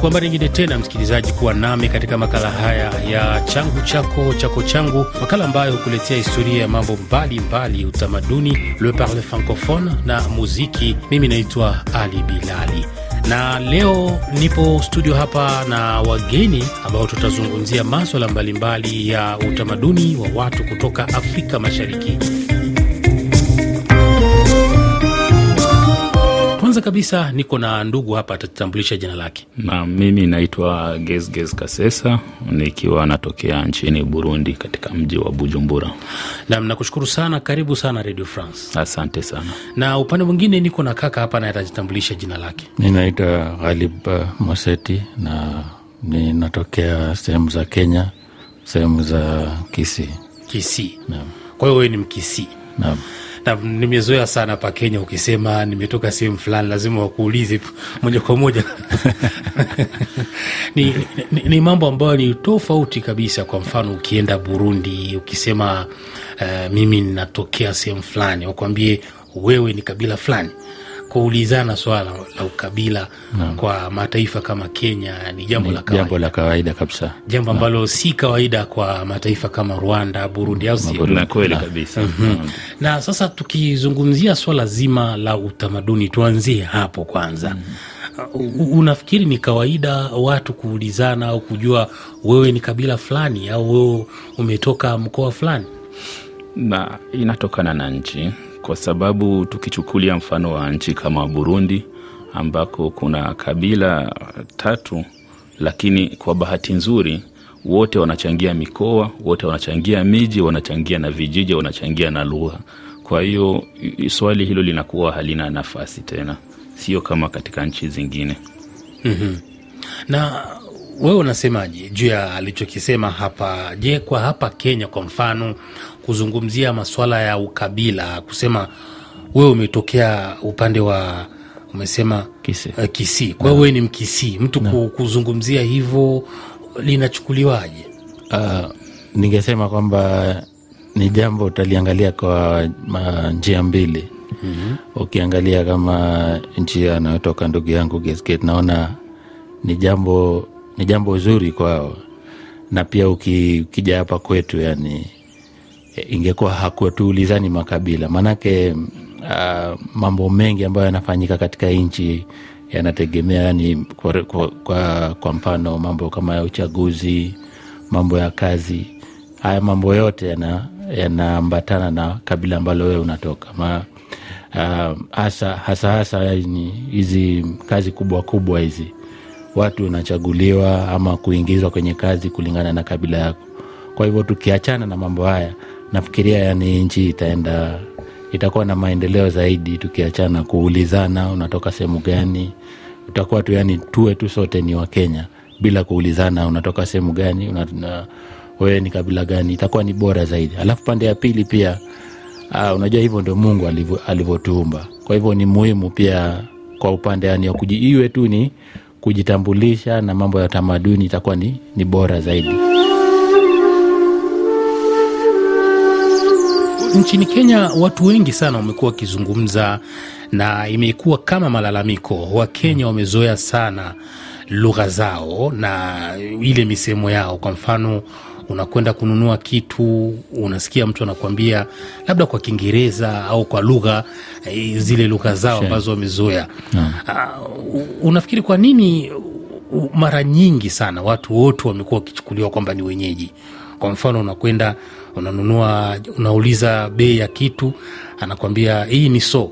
kwa mara nyingine tena, msikilizaji, kuwa nami katika makala haya ya changu chako chako changu, makala ambayo hukuletea historia ya mambo mbalimbali, utamaduni, le parle francophone na muziki. Mimi naitwa Ali Bilali na leo nipo studio hapa na wageni ambao tutazungumzia maswala mbalimbali ya utamaduni wa watu kutoka Afrika Mashariki. Kwanza kabisa niko na ndugu hapa, atatambulisha jina lake. Na mimi naitwa Gezgez Kasesa nikiwa natokea nchini Burundi katika mji wa Bujumbura. Nam, nakushukuru sana, karibu sana Radio France. Asante sana. Na upande mwingine niko na kaka hapa, naye atajitambulisha jina lake. Ninaitwa Ghalib Moseti na ninatokea sehemu za Kenya, sehemu za Kisii. Kisii. Kwa hiyo wewe ni Mkisii? Naam na nimezoea sana pa Kenya, ukisema nimetoka sehemu fulani lazima wakuulize moja kwa moja ni, ni, ni mambo ambayo ni tofauti kabisa. Kwa mfano ukienda Burundi ukisema uh, mimi ninatokea sehemu fulani, wakwambie wewe ni kabila fulani kuulizana swala la ukabila no. kwa mataifa kama Kenya ni jambo la kawaida, jambo la kawaida kabisa, jambo ambalo no. si kawaida kwa mataifa kama Rwanda, Burundi au si kweli kabisa. mm-hmm. na sasa tukizungumzia swala zima la utamaduni, tuanzie hapo kwanza. mm. Uh, unafikiri ni kawaida watu kuulizana au kujua wewe ni kabila fulani au wewe umetoka mkoa fulani? Na inatokana na nchi kwa sababu tukichukulia mfano wa nchi kama Burundi ambako kuna kabila tatu, lakini kwa bahati nzuri wote wanachangia mikoa, wote wanachangia miji, wanachangia na vijiji, wanachangia na lugha. Kwa hiyo swali hilo linakuwa halina nafasi tena, sio kama katika nchi zingine. mm-hmm. na wewe unasemaje juu ya alichokisema hapa? Je, kwa hapa Kenya kwa mfano, kuzungumzia maswala ya ukabila, kusema wewe umetokea upande wa umesema Kisii, uh, Kisii. Kwa hiyo wewe ni Mkisii, mtu na kuzungumzia hivyo linachukuliwaje? Uh, ningesema kwamba ni jambo utaliangalia kwa njia mbili. mm-hmm. Ukiangalia kama njia anayotoka ndugu yangu Gesket, naona ni jambo ni jambo zuri kwao, na pia uki, ukija hapa kwetu yani ingekuwa hakutuulizani makabila, maanake uh, mambo mengi ambayo yanafanyika katika nchi yanategemea yani, kwa, kwa, kwa, mfano mambo kama ya uchaguzi, mambo ya kazi, haya mambo yote yanaambatana yana na kabila ambalo wewe unatoka. Ma, uh, hasa hasa hasa hizi kazi kubwa kubwa hizi watu unachaguliwa ama kuingizwa kwenye kazi kulingana na kabila yako. Kwa hivyo tukiachana na mambo haya, nafikiria yani nchi itaenda itakuwa na maendeleo zaidi, tukiachana kuulizana unatoka sehemu gani. Utakuwa tu yani tuwe tu sote ni Wakenya bila kuulizana unatoka sehemu gani, wewe ni kabila gani, itakuwa ni bora zaidi. Alafu pande ya pili pia aa, unajua hivyo ndio Mungu alivyotuumba. Kwa hivyo ni muhimu pia kwa upande yani iwe tu ni kujitambulisha na mambo ya utamaduni itakuwa ni, ni bora zaidi. Nchini Kenya watu wengi sana wamekuwa wakizungumza na imekuwa kama malalamiko. Wakenya wamezoea sana lugha zao na ile misemo yao. Kwa mfano, unakwenda kununua kitu, unasikia mtu anakuambia labda kwa Kiingereza au kwa lugha zile lugha zao ambazo wamezoea. Uh, unafikiri kwa nini mara nyingi sana watu wote wamekuwa wakichukuliwa kwamba ni wenyeji? Kwa mfano, unakwenda unanunua, unauliza bei ya kitu, anakwambia hii ni so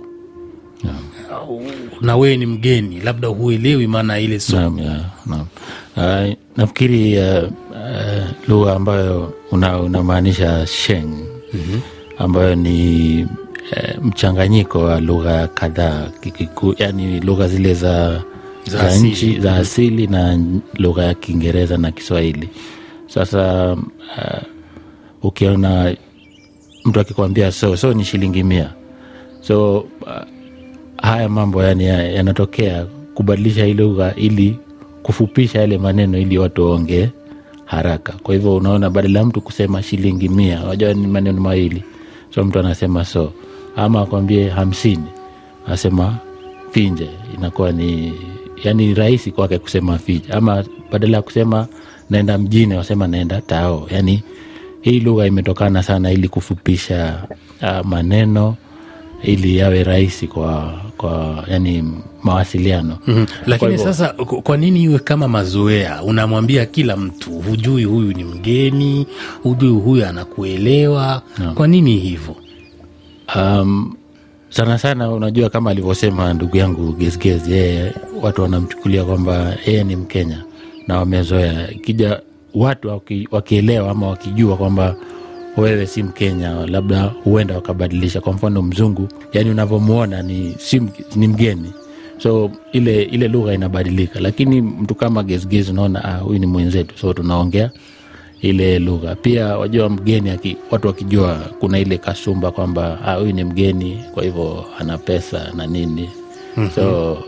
na wewe ni mgeni, labda huelewi maana ile so. Naam, naam. Uh, nafikiri uh, uh, lugha ambayo unamaanisha una sheng mm-hmm. ambayo ni uh, mchanganyiko wa lugha kadhaa, yani lugha zile za za nchi za asili na lugha ya Kiingereza na Kiswahili. Sasa uh, ukiona mtu akikwambia so so ni shilingi mia, so uh, haya mambo yani yanatokea kubadilisha hii lugha ili kufupisha yale maneno ili watu waongee haraka. Kwa hivyo unaona, badala ya mtu kusema shilingi mia, wajua ni maneno mawili, so mtu anasema so, ama akwambie hamsini, asema finje, inakuwa ni yani rahisi kwake kusema finje, ama badala ya kusema naenda mjini wasema naenda tao. Yani hii lugha imetokana sana ili kufupisha uh, maneno ili yawe rahisi kwa kwa yani mawasiliano Mhm. Lakini kwa sasa kwa nini iwe kama mazoea? Unamwambia kila mtu, hujui huyu ni mgeni, hujui huyu anakuelewa. Kwa nini hivyo? um, sana sana unajua kama alivyosema ndugu yangu Gezgez, yeye watu wanamchukulia kwamba yeye ni Mkenya na wamezoea. Ikija watu waki, wakielewa ama wakijua kwamba wewe si Mkenya, labda huenda wakabadilisha. Kwa mfano mzungu, yani unavyomwona ni, si, ni mgeni. So ile ile lugha inabadilika, lakini mtu kama gezigezi unaona ah, huyu ni mwenzetu, so tunaongea ile lugha. Pia. Wajua mgeni aki, watu wakijua kuna ile kasumba kwamba ah, ni mgeni, kwa hivyo ana pesa na nini. So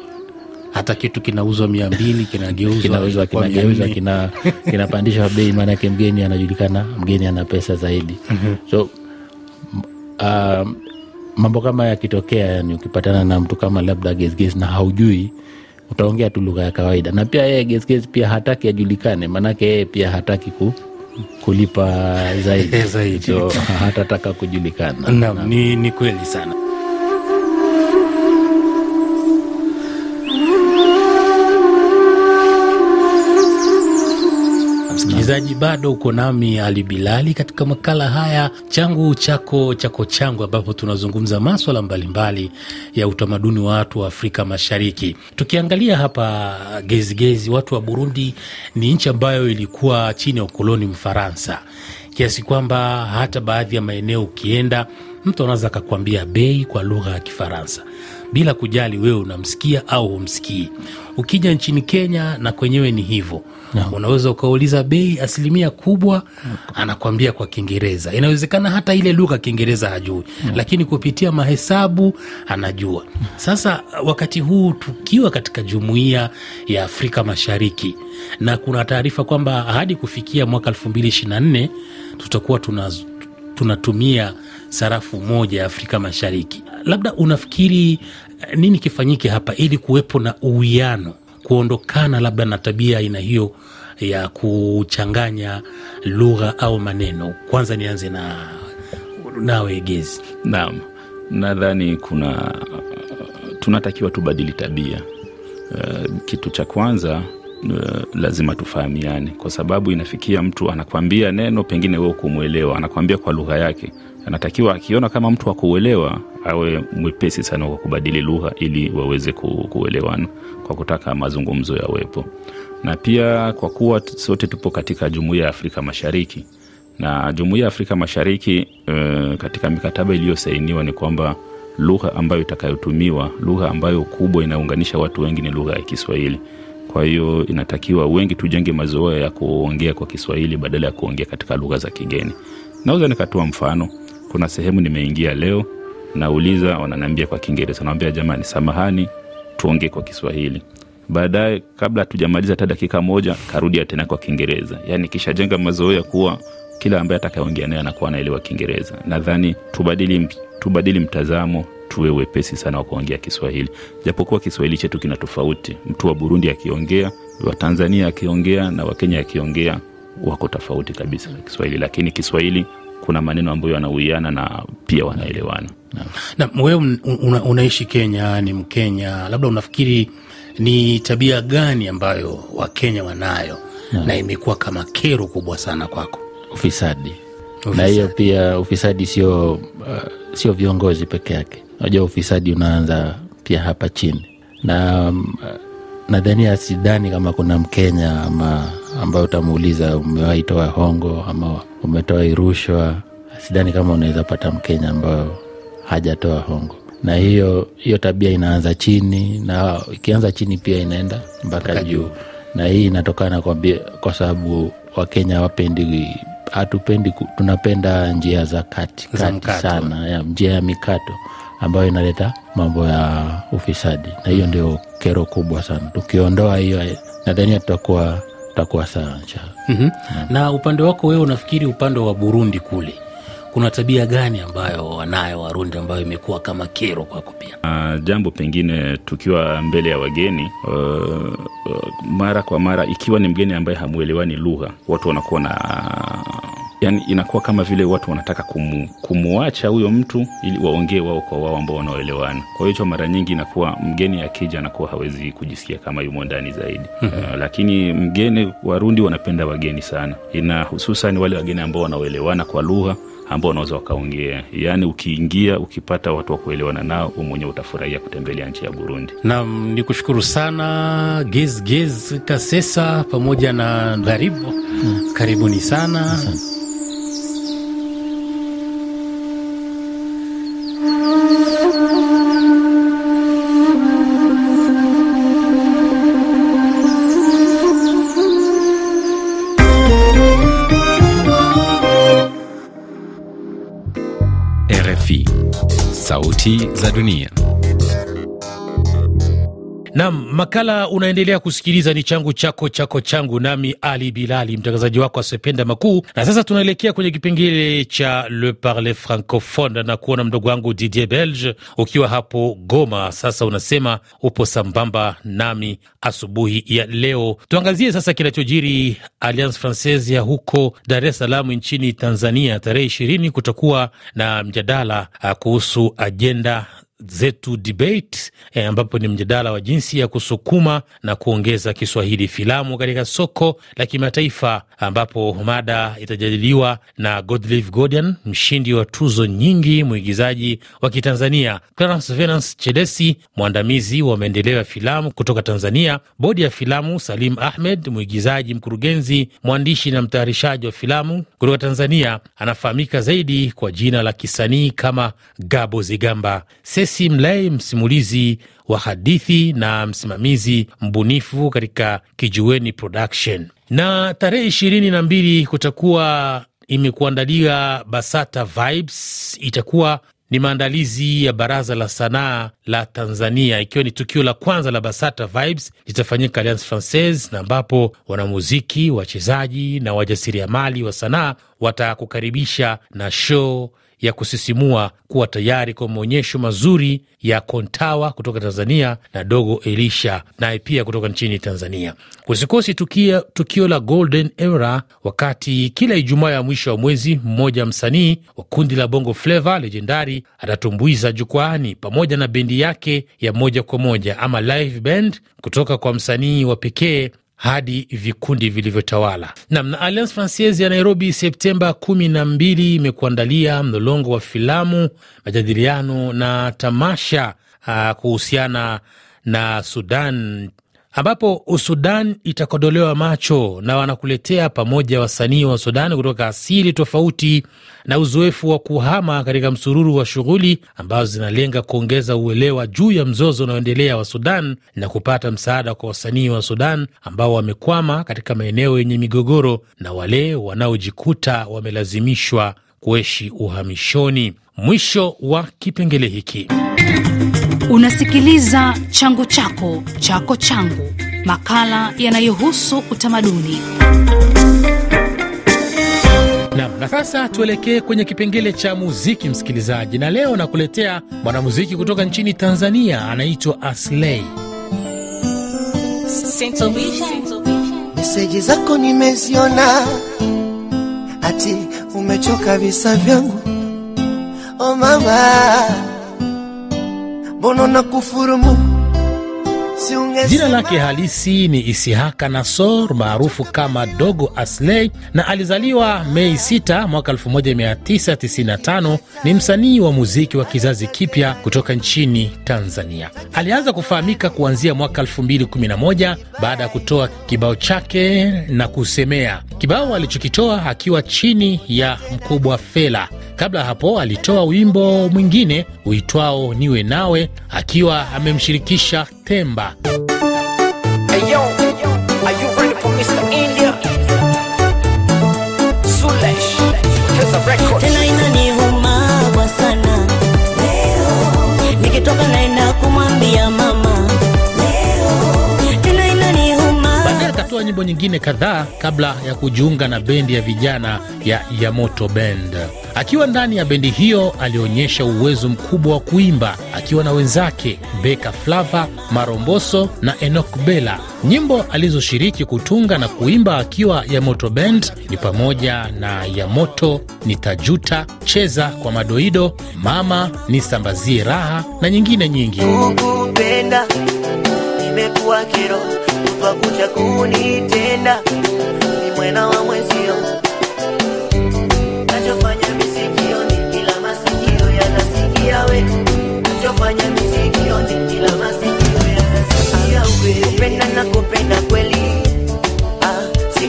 Hata kitu kinauzwa mia mbili kinageuzwa kinageuzwa kina kinapandishwa bei, maanake mgeni anajulikana, mgeni ana pesa zaidi. So m- um, mambo kama yakitokea, yani ukipatana na mtu kama labda Gezgez na haujui, utaongea tu lugha ya kawaida, na pia yeye Gezgez pia hataki ajulikane, maanake yeye pia hataki ku, kulipa zaidi, Zaidi. so hatataka kujulikana. Naam, ni, ni kweli sana. Msikilizaji, bado uko nami Ali Bilali katika makala haya changu chako chako changu, ambapo tunazungumza maswala mbalimbali ya utamaduni wa watu wa Afrika Mashariki. Tukiangalia hapa gezigezi, watu wa Burundi ni nchi ambayo ilikuwa chini ya ukoloni Mfaransa, kiasi kwamba hata baadhi ya maeneo ukienda, mtu anaweza akakwambia bei kwa lugha ya Kifaransa bila kujali wewe unamsikia au humsikii. Ukija nchini Kenya na kwenyewe ni hivyo unaweza ukauliza bei, asilimia kubwa anakwambia kwa Kiingereza. Inawezekana hata ile lugha Kiingereza hajui, lakini kupitia mahesabu anajua. Sasa wakati huu tukiwa katika jumuiya ya Afrika Mashariki na kuna taarifa kwamba hadi kufikia mwaka 2024 tutakuwa tuna tunatumia sarafu moja ya Afrika Mashariki. Labda unafikiri eh, nini kifanyike hapa ili kuwepo na uwiano, kuondokana labda na tabia aina hiyo ya kuchanganya lugha au maneno? Kwanza nianze na nawe Gezi. Naam, nadhani kuna tunatakiwa tubadili tabia. Uh, kitu cha kwanza uh, lazima tufahamiane, kwa sababu inafikia mtu anakwambia neno pengine wewe kumwelewa, anakwambia kwa lugha yake. Anatakiwa akiona kama mtu akuelewa awe mwepesi sana kwa kubadili lugha ili waweze kuelewana kwa kutaka mazungumzo yawepo, na pia kwa kuwa sote tupo katika jumuiya ya Afrika Mashariki na jumuiya ya Afrika Mashariki e, katika mikataba iliyosainiwa ni kwamba lugha ambayo itakayotumiwa, lugha ambayo kubwa inaunganisha watu wengi ni lugha ya Kiswahili. Kwa hiyo inatakiwa wengi tujenge mazoea ya kuongea kwa Kiswahili badala ya kuongea katika lugha za kigeni. Naweza nikatoa mfano. Kuna sehemu nimeingia leo, nauliza, wananiambia kwa Kiingereza, nawambia jamani, samahani, tuongee kwa Kiswahili. Baadaye, kabla hatujamaliza hata dakika moja, karudia tena kwa Kiingereza. Yani kishajenga mazoea kuwa kila ambaye atakayeongea naye anakuwa anaelewa Kiingereza. Nadhani tubadili, tubadili mtazamo, tuwe wepesi sana wa kuongea Kiswahili, japokuwa Kiswahili chetu kina tofauti. Mtu wa Burundi akiongea, wa Tanzania akiongea na Wakenya akiongea wako tofauti kabisa na Kiswahili, lakini Kiswahili kuna maneno ambayo wanauiana na pia wanaelewana. Na wewe una, unaishi Kenya, ni Mkenya, labda unafikiri ni tabia gani ambayo Wakenya wanayo na imekuwa kama kero kubwa sana kwako? ufisadi Ufisadi. na hiyo pia ufisadi sio uh, sio viongozi peke yake unajua ufisadi unaanza pia hapa chini na um, nadhania sidhani kama kuna mkenya ama ambayo utamuuliza umewahi toa hongo ama umetoa rushwa? Sidhani kama unaweza pata mkenya ambayo hajatoa hongo. Na hiyo hiyo tabia inaanza chini na ikianza chini pia inaenda mpaka juu. na hii inatokana kwa, kwa sababu wakenya wapendi hatupendi tunapenda njia za kati kati sana ya, njia ya mikato ambayo inaleta mambo ya ufisadi. Na hiyo ndio kero kubwa sana. Tukiondoa hiyo nadhania tutakuwa tutakuwa sawa inshallah mm-hmm. Na upande wako wewe unafikiri upande wa Burundi kule kuna tabia gani ambayo wanayo Warundi ambayo imekuwa kama kero kwako pia? Uh, jambo pengine tukiwa mbele ya wageni uh, uh, mara kwa mara, ikiwa ni mgeni ambaye hamwelewani lugha, watu wanakuwa na yani, inakuwa kama vile watu wanataka kumu, kumuacha huyo mtu ili waongee wao kwa wao ambao wanaoelewana. Kwa hiyo mara nyingi inakuwa mgeni akija anakuwa hawezi kujisikia kama yumo ndani zaidi. uh, lakini mgeni, Warundi wanapenda wageni sana, ina hususan wale wageni ambao wanaoelewana kwa lugha ambao wanaweza wakaongea. Yaani ukiingia ukipata watu wa kuelewana nao, u mwenyewe utafurahia kutembelea nchi ya Burundi. Nam ni kushukuru sana Gez Gez Kasesa pamoja na Gharibu, karibuni sana. RFI, sauti za dunia. Nam, makala unaendelea kusikiliza ni changu chako chako changu, nami Ali Bilali, mtangazaji wako asependa makuu. Na sasa tunaelekea kwenye kipengele cha Le Parle Francophone na kuona mdogo wangu Didier Belge ukiwa hapo Goma. Sasa unasema upo sambamba nami asubuhi ya leo. Tuangazie sasa kinachojiri Alliance Francaise ya huko Dar es Salaam nchini Tanzania. Tarehe ishirini kutakuwa na mjadala uh, kuhusu ajenda zetu debate e, ambapo ni mjadala wa jinsi ya kusukuma na kuongeza Kiswahili filamu katika soko la kimataifa, ambapo mada itajadiliwa na Godlive Godian, mshindi wa tuzo nyingi, mwigizaji wa Kitanzania, Clarence Venance Chedesi, mwandamizi wa maendeleo ya filamu kutoka Tanzania, bodi ya filamu, Salim Ahmed, mwigizaji, mkurugenzi, mwandishi na mtayarishaji wa filamu kutoka Tanzania, anafahamika zaidi kwa jina la kisanii kama Gabo Zigamba. Mlei, msimulizi wa hadithi na msimamizi mbunifu katika Kijiweni Production. Na tarehe ishirini na mbili kutakuwa imekuandalia Basata Vibes, itakuwa ni maandalizi ya Baraza la Sanaa la Tanzania, ikiwa ni tukio la kwanza la Basata Vibes litafanyika Alliance Francaise, na ambapo wanamuziki, wachezaji na wajasiriamali wa sanaa watakukaribisha na show ya kusisimua kuwa tayari kwa maonyesho mazuri ya Kontawa kutoka Tanzania na Dogo Elisha naye pia kutoka nchini Tanzania. Usikosi tukio, tukio la Golden Era, wakati kila Ijumaa ya mwisho wa mwezi mmoja msanii wa kundi la Bongo Flava legendari atatumbuiza jukwaani pamoja na bendi yake ya moja kwa moja ama live band kutoka kwa msanii wa pekee hadi vikundi vilivyotawala. Nam na Alliance Francaise ya Nairobi Septemba kumi na mbili imekuandalia mlolongo wa filamu, majadiliano na tamasha uh, kuhusiana na Sudan ambapo Sudan itakodolewa macho na wanakuletea pamoja wasanii wa Sudan kutoka asili tofauti na uzoefu wa kuhama katika msururu wa shughuli ambazo zinalenga kuongeza uelewa juu ya mzozo unaoendelea wa Sudan na kupata msaada kwa wasanii wa Sudan ambao wamekwama katika maeneo yenye migogoro na wale wanaojikuta wamelazimishwa kuishi uhamishoni. Mwisho wa kipengele hiki. Unasikiliza changu chako chako changu, makala yanayohusu utamaduni. Nam, na sasa tuelekee kwenye kipengele cha muziki, msikilizaji, na leo nakuletea mwanamuziki kutoka nchini Tanzania, anaitwa Aslay. Meseji zako nimeziona, ati umechoka visa vyangu. Oh mama, mbona na kufurumu Jina lake halisi ni Isihaka Nasor maarufu kama Dogo Asley na alizaliwa Mei 6 mwaka 1995. Ni msanii wa muziki wa kizazi kipya kutoka nchini Tanzania. Alianza kufahamika kuanzia mwaka 2011 baada ya kutoa kibao chake na kusemea, kibao alichokitoa akiwa chini ya mkubwa Fela. Kabla hapo alitoa wimbo mwingine uitwao Niwe Nawe akiwa amemshirikisha Temba. Hey yo, are you ready for Mr. India? Sulesh, here's a record. tena inaniuma kwa sana nikitoka naenda kumwambia mama Baadaye akatoa nyimbo nyimbo nyingine kadhaa kabla ya kujiunga na bendi ya vijana ya Yamoto Band. Akiwa ndani ya bendi hiyo alionyesha uwezo mkubwa wa kuimba akiwa na wenzake Beka Flava, Maromboso na Enok Bela. Nyimbo alizoshiriki kutunga na kuimba akiwa Yamoto Band ni pamoja na Yamoto, Nitajuta, Cheza kwa Madoido, Mama, Nisambazie Raha na nyingine nyingi. kukupenda imekuwa kero kutwa kunitenda ni mwena wa mwezio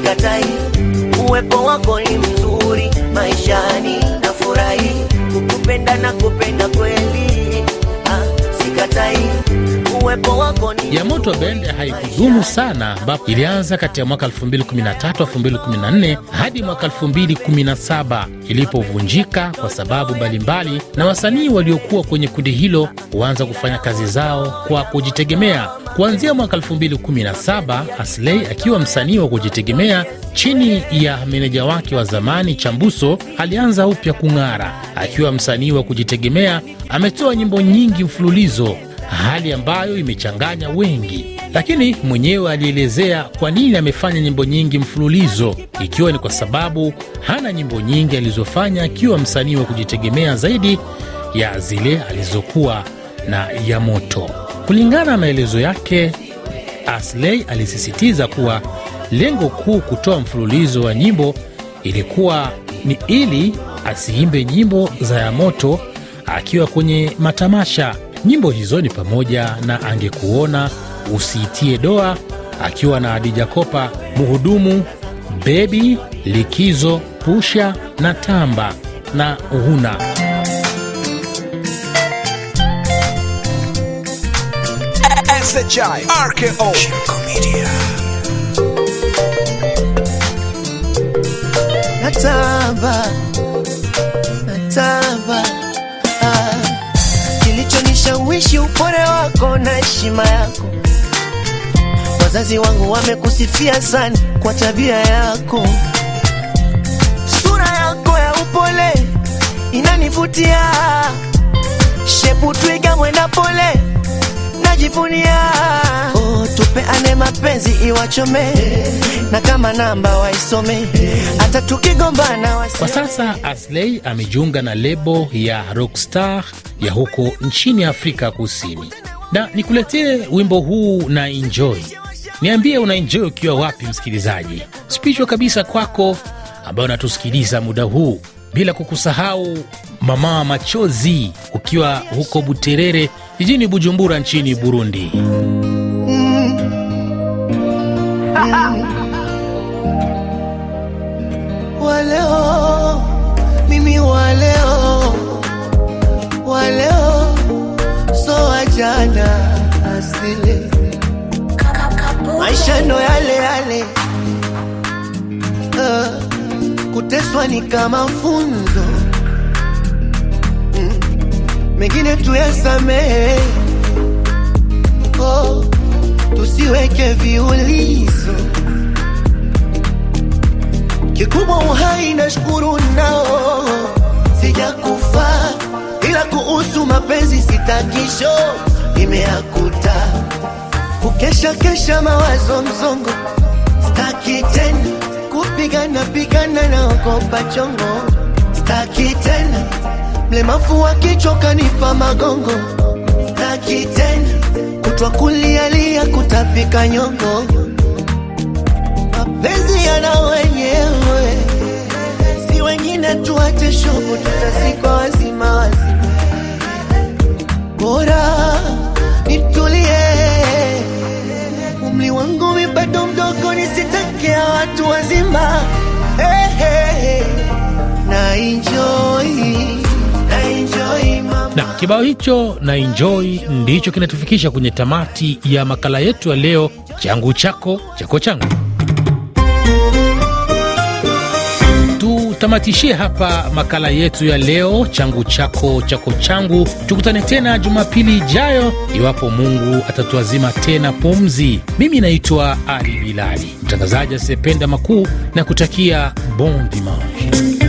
sikatai uwepo wako ni mzuri maishani na furahi kukupenda na kupenda kweli. Ah, sikatai uwepo wako ni Yamoto Bend haikudumu sana, ambapo ilianza kati ya mwaka 2013 2014 hadi mwaka 2017 ilipovunjika kwa sababu mbalimbali, na wasanii waliokuwa kwenye kundi hilo huanza kufanya kazi zao kwa kujitegemea. Kuanzia mwaka 2017 Asley akiwa msanii wa kujitegemea chini ya meneja wake wa zamani Chambuso alianza upya kung'ara. Akiwa msanii wa kujitegemea, ametoa nyimbo nyingi mfululizo hali ambayo imechanganya wengi, lakini mwenyewe alielezea kwa nini amefanya nyimbo nyingi mfululizo, ikiwa ni kwa sababu hana nyimbo nyingi alizofanya akiwa msanii wa kujitegemea zaidi ya zile alizokuwa na Yamoto. Kulingana na maelezo yake, Asley alisisitiza kuwa lengo kuu kutoa mfululizo wa nyimbo ilikuwa ni ili asiimbe nyimbo za Yamoto akiwa kwenye matamasha. Nyimbo hizo ni pamoja na Angekuona, Usiitie Doa akiwa na Adija Kopa, Mhudumu, Bebi, Likizo, Pusha na Tamba na Huna. SHI RKO Media natamba natamba. Kilichonishawishi upole wako na heshima yako. Wazazi wangu wamekusifia sana kwa tabia yako. Sura yako ya upole inanivutia. Shepu twiga mwenda pole najivunia tupeane mapenzi iwachome na kama namba waisome hata tukigombana Kwa sasa Asley amejiunga na lebo ya Rockstar ya huko nchini Afrika Kusini, na nikuletee wimbo huu na enjoy. Niambie una enjoy ukiwa wapi, msikilizaji? Spichwa kabisa kwako ambayo unatusikiliza muda huu, bila kukusahau mama machozi ukiwa huko Buterere jijini Bujumbura nchini Burundi. Waleo mimi waleo waleo so wajana asili. Maisha ndo yale yale. Uh, kuteswa ni kama funzo. Mm, mengine tuyasamehe. Oh, tusiweke viulizo. Kikubwa uhai na shukuru nao. Sijakufa ila kuhusu mapenzi sitakisho imeakuta kukesha kesha mawazo msongo. Staki tena. Kupigana pigana na ogopa chongo. Staki tena. Mlemafu wa kichwa kanipa magongo. Staki tena kutwa kulialia kutapika nyongo mapenzi yana wenyewe, si wengine tuache shobo, tutazikwa wazima wazima. Bora nitulie, umri wangu mi bado mdogo, nisitakia watu wazima. Hey, hey, hey. Na enjoy, kibao hicho na enjoy ndicho kinatufikisha kwenye tamati ya makala yetu ya leo, changu chako chako changu. tutamatishie hapa makala yetu ya leo, changu chako chako changu. Tukutane tena Jumapili ijayo, iwapo Mungu atatuazima tena pumzi. Mimi naitwa Ali Bilali, mtangazaji asiyependa makuu na kutakia bon dimanche.